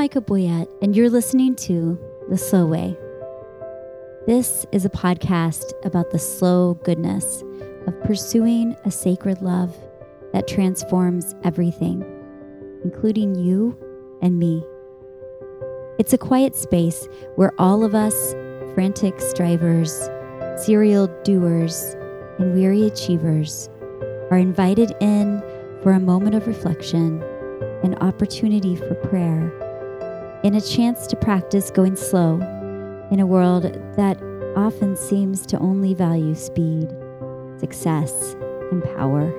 Micha Boyett, and you're listening to The Slow Way. This is a podcast about the slow goodness of pursuing a sacred love that transforms everything, including you and me. It's a quiet space where all of us, frantic strivers, serial doers, and weary achievers, are invited in for a moment of reflection, an opportunity for prayer, and a chance to practice going slow in a world that often seems to only value speed, success, and power.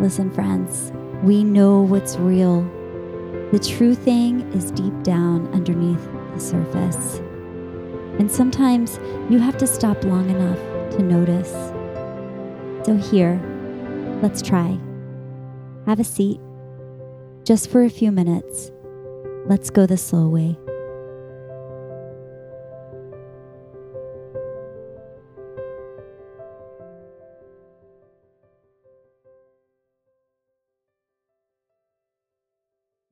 Listen, friends, we know what's real. The true thing is deep down underneath the surface. And sometimes you have to stop long enough to notice. So, here, let's try. Have a seat. Just for a few minutes, let's go the slow way.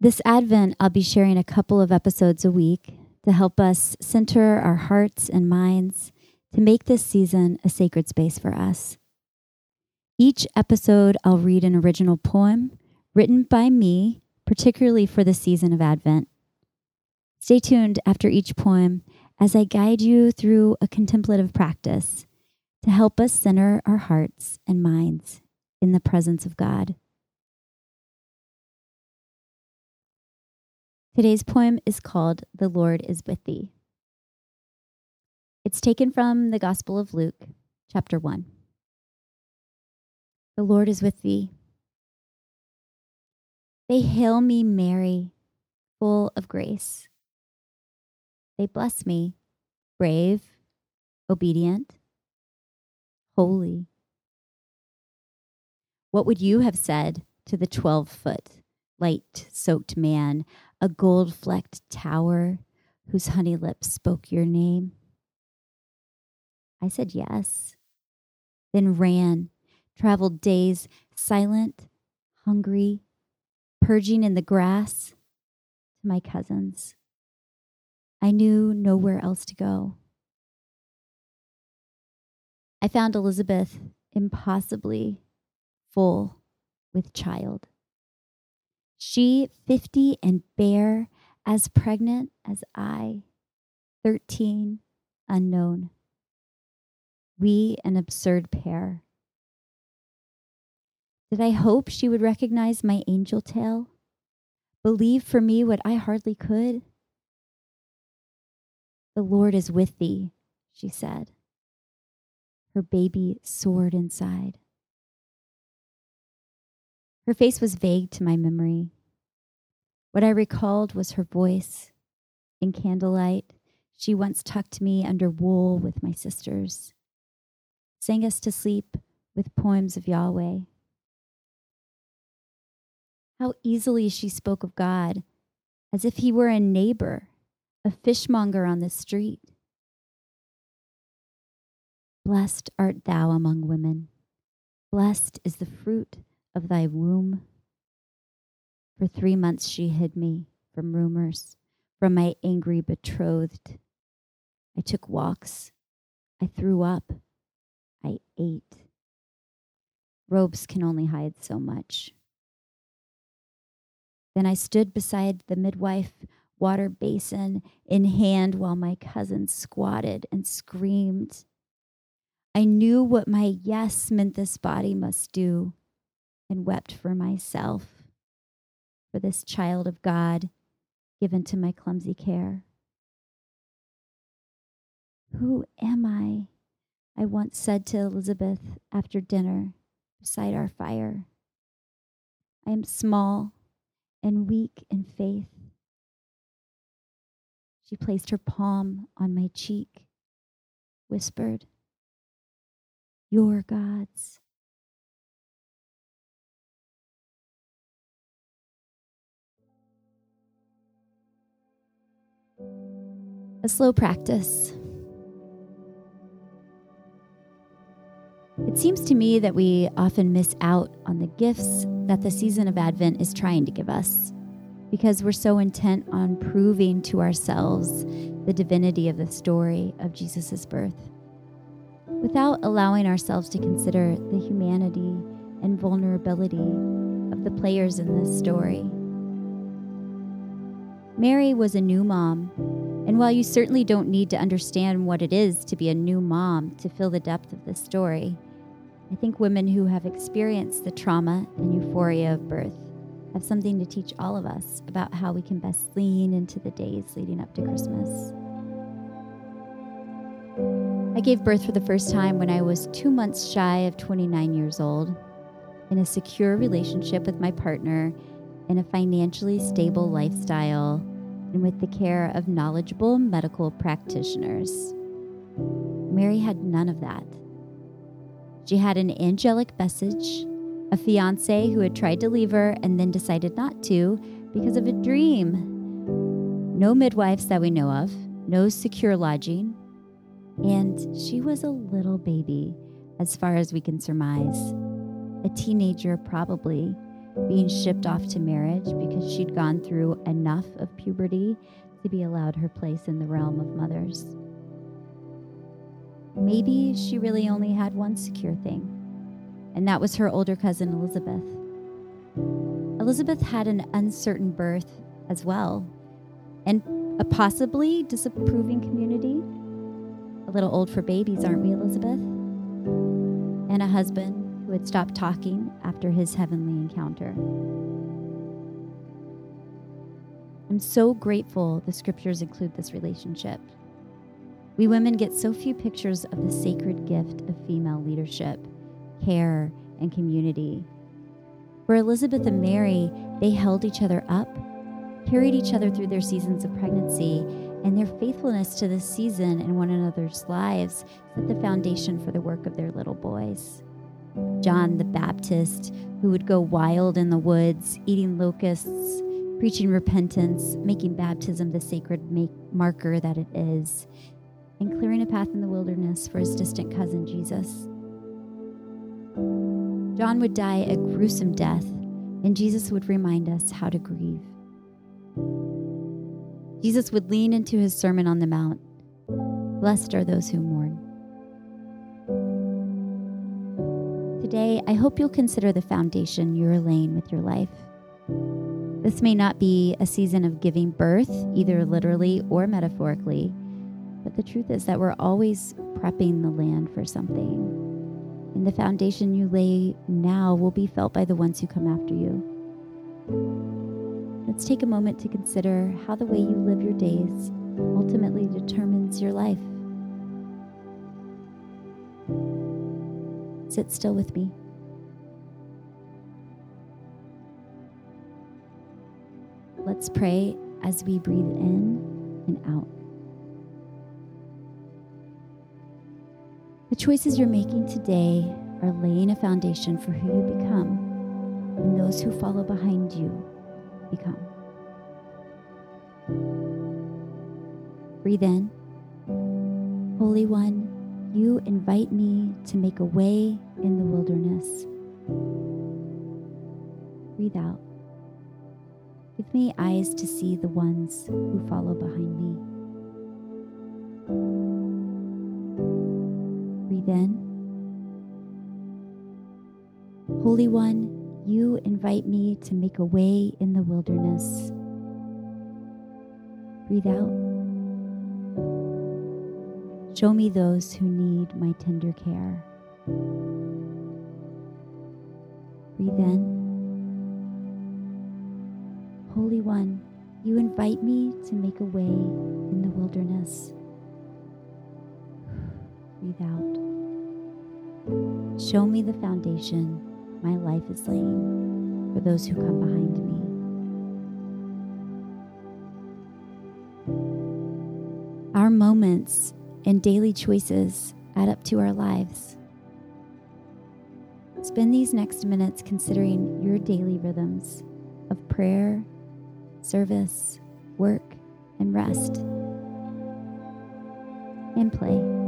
This Advent, I'll be sharing a couple of episodes a week to help us center our hearts and minds to make this season a sacred space for us. Each episode, I'll read an original poem written by me, particularly for the season of Advent. Stay tuned after each poem as I guide you through a contemplative practice to help us center our hearts and minds in the presence of God. Today's poem is called The Lord is with Thee. It's taken from the Gospel of Luke, chapter 1. The Lord is with thee. They hail me, Mary, full of grace. They bless me, brave, obedient, holy. What would you have said to the 12 foot, light soaked man a gold flecked tower whose honey lips spoke your name? I said yes, then ran, traveled days silent, hungry, purging in the grass to my cousins. I knew nowhere else to go. I found Elizabeth impossibly full with child. She, 50 and bare, as pregnant as I, 13, unknown. We, an absurd pair. Did I hope she would recognize my angel tale? Believe for me what I hardly could? The Lord is with thee, she said. Her baby soared inside. Her face was vague to my memory. What I recalled was her voice. In candlelight, she once tucked me under wool with my sisters, sang us to sleep with poems of Yahweh. How easily she spoke of God as if he were a neighbor, a fishmonger on the street. Blessed art thou among women. Blessed is the fruit of thy womb. For three months she hid me from rumors, from my angry betrothed. I took walks. I threw up. I ate. Robes can only hide so much. Then I stood beside the midwife, water basin in hand, while my cousin squatted and screamed. I knew what my yes meant this body must do and wept for myself, for this child of God given to my clumsy care. Who am I? I once said to Elizabeth after dinner beside our fire. I am small and weak in faith. She placed her palm on my cheek, whispered, Your God's. a slow practice. It seems to me that we often miss out on the gifts that the season of Advent is trying to give us. because we're so intent on proving to ourselves the divinity of the story of Jesus' birth, without allowing ourselves to consider the humanity and vulnerability of the players in this story. Mary was a new mom, and while you certainly don't need to understand what it is to be a new mom to feel the depth of this story, I think women who have experienced the trauma and euphoria of birth have something to teach all of us about how we can best lean into the days leading up to Christmas. I gave birth for the first time when I was two months shy of 29 years old, in a secure relationship with my partner, in a financially stable lifestyle, and with the care of knowledgeable medical practitioners. Mary had none of that. She had an angelic message a fiance who had tried to leave her and then decided not to because of a dream. No midwives that we know of, no secure lodging, and she was a little baby, as far as we can surmise. A teenager, probably, being shipped off to marriage because she'd gone through enough of puberty to be allowed her place in the realm of mothers. Maybe she really only had one secure thing and that was her older cousin Elizabeth. Elizabeth had an uncertain birth as well, and a possibly disapproving community. A little old for babies, aren't we, Elizabeth? And a husband who had stopped talking after his heavenly encounter. I'm so grateful the scriptures include this relationship. We women get so few pictures of the sacred gift of female leadership care, and community. For Elizabeth and Mary, they held each other up, carried each other through their seasons of pregnancy, and their faithfulness to this season in one another's lives set the foundation for the work of their little boys. John the Baptist, who would go wild in the woods, eating locusts, preaching repentance, making baptism the sacred make- marker that it is, and clearing a path in the wilderness for his distant cousin Jesus. John would die a gruesome death, and Jesus would remind us how to grieve. Jesus would lean into his Sermon on the Mount Blessed are those who mourn. Today, I hope you'll consider the foundation you're laying with your life. This may not be a season of giving birth, either literally or metaphorically, but the truth is that we're always prepping the land for something and the foundation you lay now will be felt by the ones who come after you. Let's take a moment to consider how the way you live your days ultimately determines your life. Sit still with me. Let's pray as we breathe in and out. The choices you're making today are laying a foundation for who you become and those who follow behind you become. Breathe in. Holy One, you invite me to make a way in the wilderness. Breathe out. Give me eyes to see the ones who follow behind me. Then. Holy One, you invite me to make a way in the wilderness. Breathe out. Show me those who need my tender care. Breathe in. Holy One, you invite me to make a way in the wilderness. Breathe out. Show me the foundation my life is laying for those who come behind me. Our moments and daily choices add up to our lives. Spend these next minutes considering your daily rhythms of prayer, service, work, and rest, and play.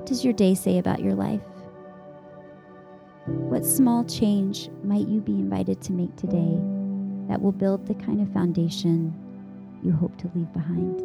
What does your day say about your life? What small change might you be invited to make today that will build the kind of foundation you hope to leave behind.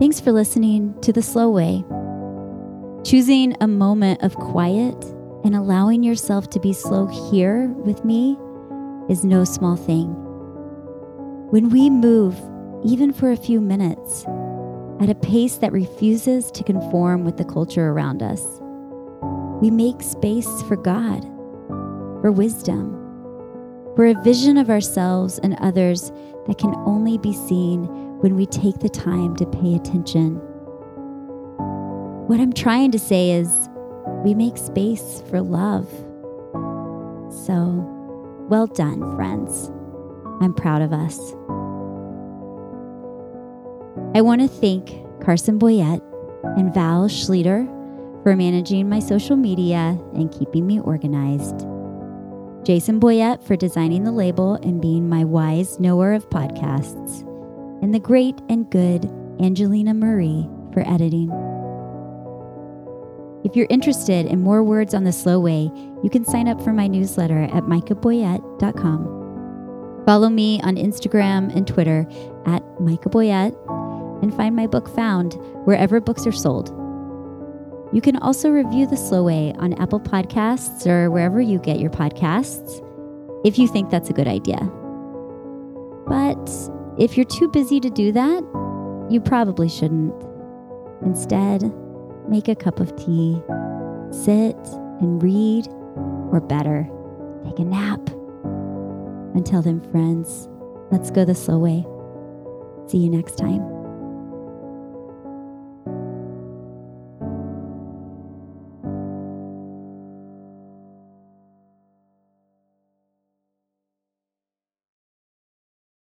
Thanks for listening to The Slow Way. Choosing a moment of quiet and allowing yourself to be slow here with me is no small thing. When we move, even for a few minutes, at a pace that refuses to conform with the culture around us, we make space for God, for wisdom, for a vision of ourselves and others that can only be seen when we take the time to pay attention. What I'm trying to say is, we make space for love. So, well done, friends. I'm proud of us. I want to thank Carson Boyett and Val Schleter for managing my social media and keeping me organized. Jason Boyett for designing the label and being my wise knower of podcasts and the great and good Angelina Marie for editing. If you're interested in more words on the slow way, you can sign up for my newsletter at michaboyett.com. Follow me on Instagram and Twitter at michaboyett and find my book found wherever books are sold. You can also review The Slow Way on Apple Podcasts or wherever you get your podcasts if you think that's a good idea. But if you're too busy to do that, you probably shouldn't. Instead, make a cup of tea, sit and read, or better, take a nap. Until then, friends, let's go the slow way. See you next time.